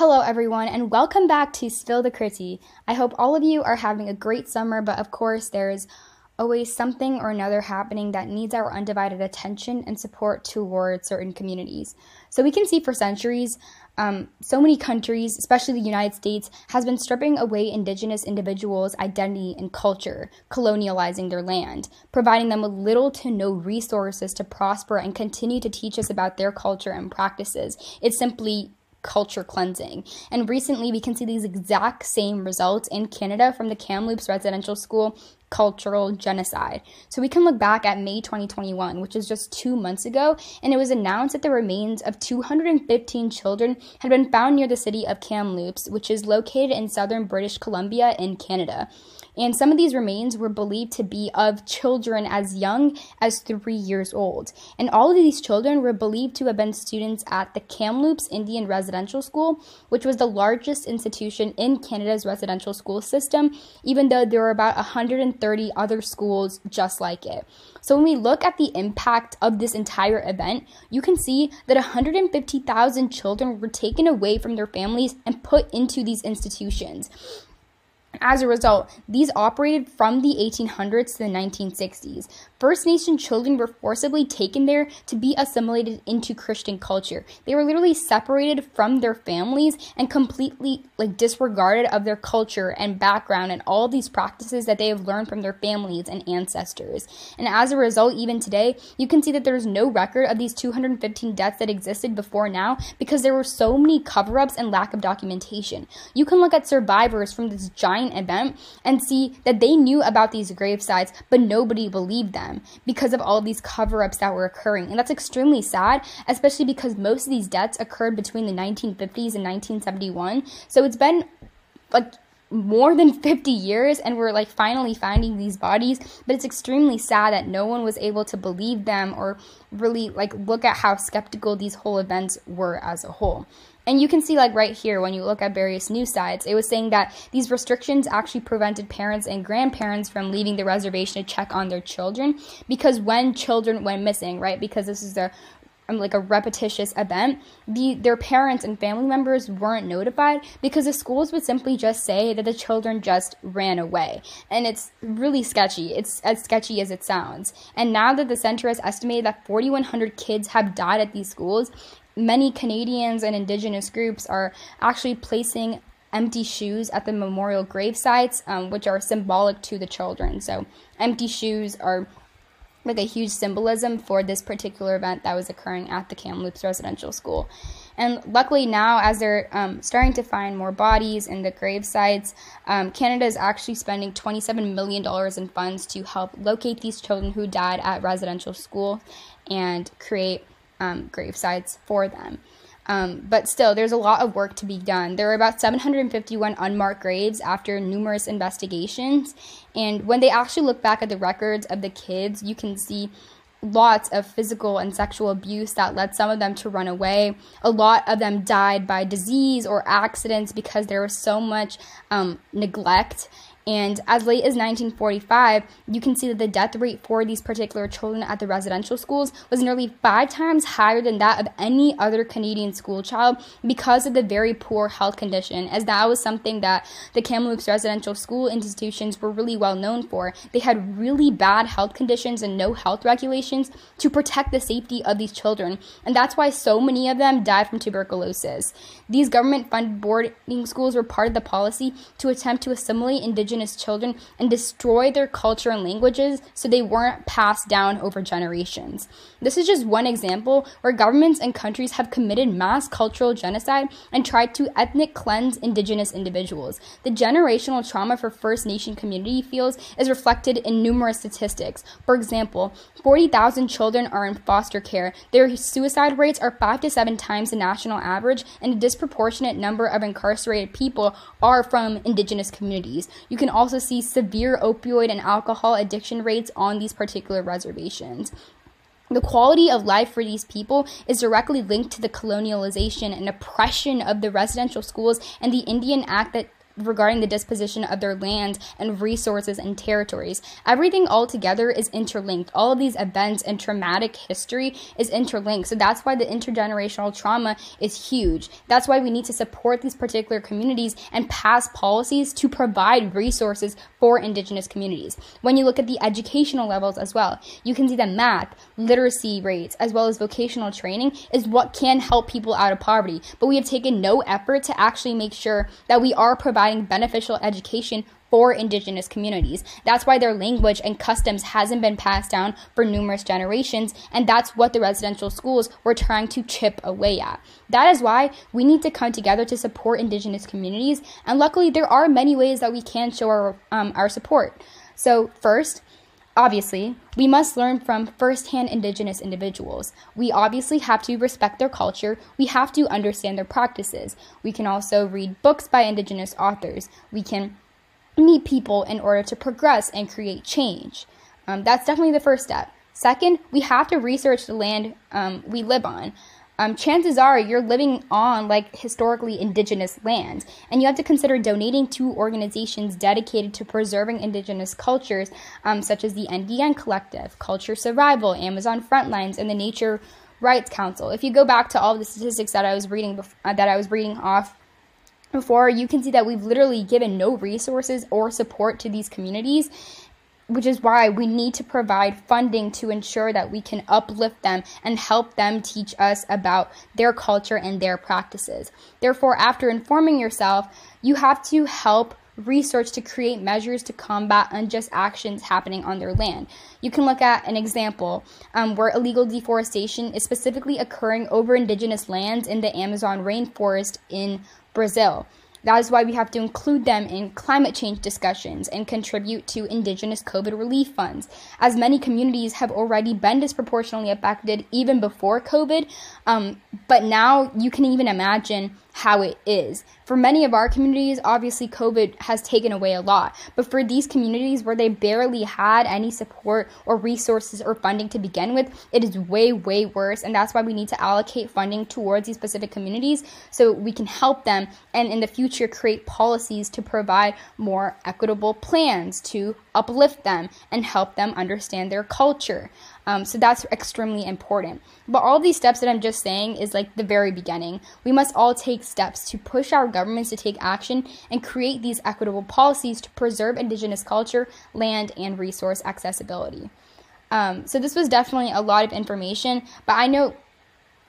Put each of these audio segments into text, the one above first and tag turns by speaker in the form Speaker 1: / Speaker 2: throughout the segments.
Speaker 1: Hello, everyone, and welcome back to Spill the Critty. I hope all of you are having a great summer, but of course, there's always something or another happening that needs our undivided attention and support towards certain communities. So we can see for centuries, um, so many countries, especially the United States, has been stripping away indigenous individuals' identity and culture, colonializing their land, providing them with little to no resources to prosper and continue to teach us about their culture and practices. It's simply culture cleansing. And recently, we can see these exact same results in Canada from the Kamloops Residential School cultural genocide. So we can look back at May 2021, which is just two months ago, and it was announced that the remains of 215 children had been found near the city of Kamloops, which is located in southern British Columbia in Canada and some of these remains were believed to be of children as young as three years old. And all of these children were believed to have been students at the Kamloops Indian Residential School, which was the largest institution in Canada's residential school system, even though there were about 130 other schools just like it. So when we look at the impact of this entire event, you can see that 150,000 children were taken away from their families and put into these institutions. As a result, these operated from the 1800s to the 1960s. First Nation children were forcibly taken there to be assimilated into Christian culture. They were literally separated from their families and completely like disregarded of their culture and background and all these practices that they have learned from their families and ancestors. And as a result, even today, you can see that there's no record of these 215 deaths that existed before now because there were so many cover-ups and lack of documentation. You can look at survivors from this giant event and see that they knew about these grave sites, but nobody believed them them because of all these cover ups that were occurring. And that's extremely sad, especially because most of these deaths occurred between the 1950s and 1971. So it's been like more than 50 years and we're like finally finding these bodies but it's extremely sad that no one was able to believe them or really like look at how skeptical these whole events were as a whole and you can see, like right here, when you look at various news sites, it was saying that these restrictions actually prevented parents and grandparents from leaving the reservation to check on their children because when children went missing, right? Because this is a um, like a repetitious event, the their parents and family members weren't notified because the schools would simply just say that the children just ran away. And it's really sketchy. It's as sketchy as it sounds. And now that the center has estimated that 4100 kids have died at these schools, many Canadians and Indigenous groups are actually placing empty shoes at the memorial grave sites, um, which are symbolic to the children. So, empty shoes are like a huge symbolism for this particular event that was occurring at the Kamloops Residential School. And luckily now, as they're um, starting to find more bodies in the grave sites, um, Canada is actually spending $27 million in funds to help locate these children who died at residential school and create um, grave sites for them. Um, but still, there's a lot of work to be done. There are about 751 unmarked graves after numerous investigations. And when they actually look back at the records of the kids, you can see lots of physical and sexual abuse that led some of them to run away. A lot of them died by disease or accidents because there was so much um, neglect and as late as 1945, you can see that the death rate for these particular children at the residential schools was nearly five times higher than that of any other Canadian school child because of the very poor health condition, as that was something that the Kamloops residential school institutions were really well known for. They had really bad health conditions and no health regulations to protect the safety of these children, and that's why so many of them died from tuberculosis. These government funded boarding schools were part of the policy to attempt to assimilate Indigenous indigenous children and destroy their culture and languages so they weren't passed down over generations. This is just one example where governments and countries have committed mass cultural genocide and tried to ethnic cleanse indigenous individuals. The generational trauma for First Nation community feels is reflected in numerous statistics. For example, 40,000 children are in foster care. Their suicide rates are 5 to 7 times the national average, and a disproportionate number of incarcerated people are from indigenous communities. You can also see severe opioid and alcohol addiction rates on these particular reservations. The quality of life for these people is directly linked to the colonialization and oppression of the residential schools and the Indian Act that regarding the disposition of their land and resources and territories. Everything all together is interlinked. All of these events and traumatic history is interlinked. So that's why the intergenerational trauma is huge. That's why we need to support these particular communities and pass policies to provide resources for indigenous communities. When you look at the educational levels as well, you can see that math, literacy rates, as well as vocational training is what can help people out of poverty. But we have taken no effort to actually make sure that we are providing providing beneficial education for indigenous communities. That's why their language and customs hasn't been passed down for numerous generations, and that's what the residential schools were trying to chip away at. That is why we need to come together to support indigenous communities, and luckily there are many ways that we can show our, um, our support. So, first, Obviously, we must learn from firsthand Indigenous individuals. We obviously have to respect their culture, we have to understand their practices. We can also read books by Indigenous authors. We can meet people in order to progress and create change. Um, that's definitely the first step. Second, we have to research the land um, we live on um, chances are you're living on like historically indigenous land. and you have to consider donating to organizations dedicated to preserving indigenous cultures, um, such as the NDN Collective, Cultural Survival, Amazon Frontlines, and the Nature Rights Council. If you go back to all the statistics that I was reading bef- uh, that I was reading off before, you can see that we've literally given no resources or support to these communities which is why we need to provide funding to ensure that we can uplift them and help them teach us about their culture and their practices. Therefore, after informing yourself, you have to help research to create measures to combat unjust actions happening on their land. You can look at an example um, where illegal deforestation is specifically occurring over indigenous lands in the Amazon rainforest in Brazil. That is why we have to include them in climate change discussions and contribute to Indigenous COVID relief funds, as many communities have already been disproportionately affected even before COVID. Um, but now you can even imagine how it is. For many of our communities, obviously, COVID has taken away a lot. But for these communities where they barely had any support or resources or funding to begin with, it is way, way worse. And that's why we need to allocate funding towards these specific communities so we can help them and in the future create policies to provide more equitable plans to uplift them and help them understand their culture. Um, so that's extremely important. But all these steps that I'm just saying is like the very beginning. We must all take steps to push our governments to take action and create these equitable policies to preserve Indigenous culture, land, and resource accessibility. Um, so this was definitely a lot of information, but I know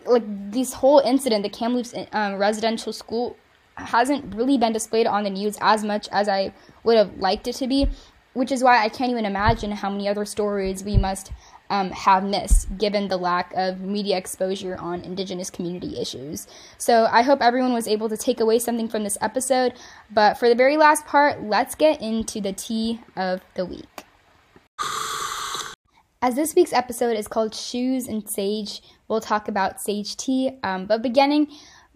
Speaker 1: like this whole incident, the Kamloops um, residential school hasn't really been displayed on the news as much as I would have liked it to be, which is why I can't even imagine how many other stories we must um, have missed given the lack of media exposure on Indigenous community issues. So I hope everyone was able to take away something from this episode. But for the very last part, let's get into the tea of the week. As this week's episode is called Shoes and Sage, we'll talk about sage tea. Um, but beginning,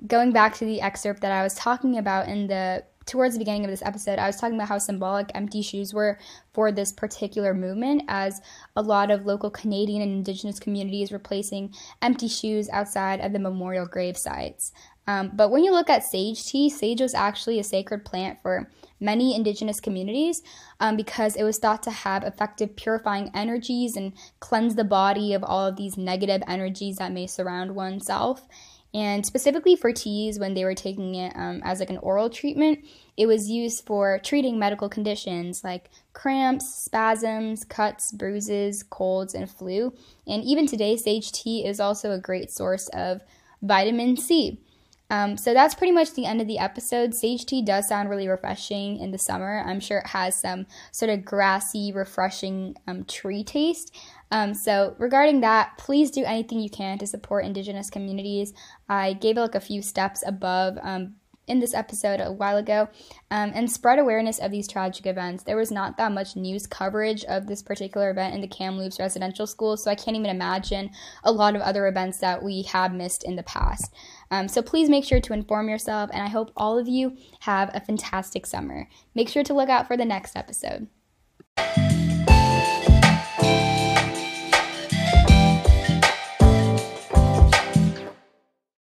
Speaker 1: going back to the excerpt that I was talking about in the towards the beginning of this episode, I was talking about how symbolic empty shoes were for this particular movement, as a lot of local Canadian and Indigenous communities were placing empty shoes outside of the memorial grave sites. Um, but when you look at sage tea, sage was actually a sacred plant for many Indigenous communities um, because it was thought to have effective purifying energies and cleanse the body of all of these negative energies that may surround oneself. And specifically for teas, when they were taking it um, as like an oral treatment, it was used for treating medical conditions like cramps, spasms, cuts, bruises, colds, and flu. And even today, sage tea is also a great source of vitamin C. Um, so that's pretty much the end of the episode. Sage tea does sound really refreshing in the summer. I'm sure it has some sort of grassy, refreshing um, tree taste. Um, so regarding that, please do anything you can to support Indigenous communities. I gave like a few steps above um, in this episode a while ago um, and spread awareness of these tragic events. There was not that much news coverage of this particular event in the Kamloops residential school, so I can't even imagine a lot of other events that we have missed in the past. Um, so please make sure to inform yourself, and I hope all of you have a fantastic summer. Make sure to look out for the next episode.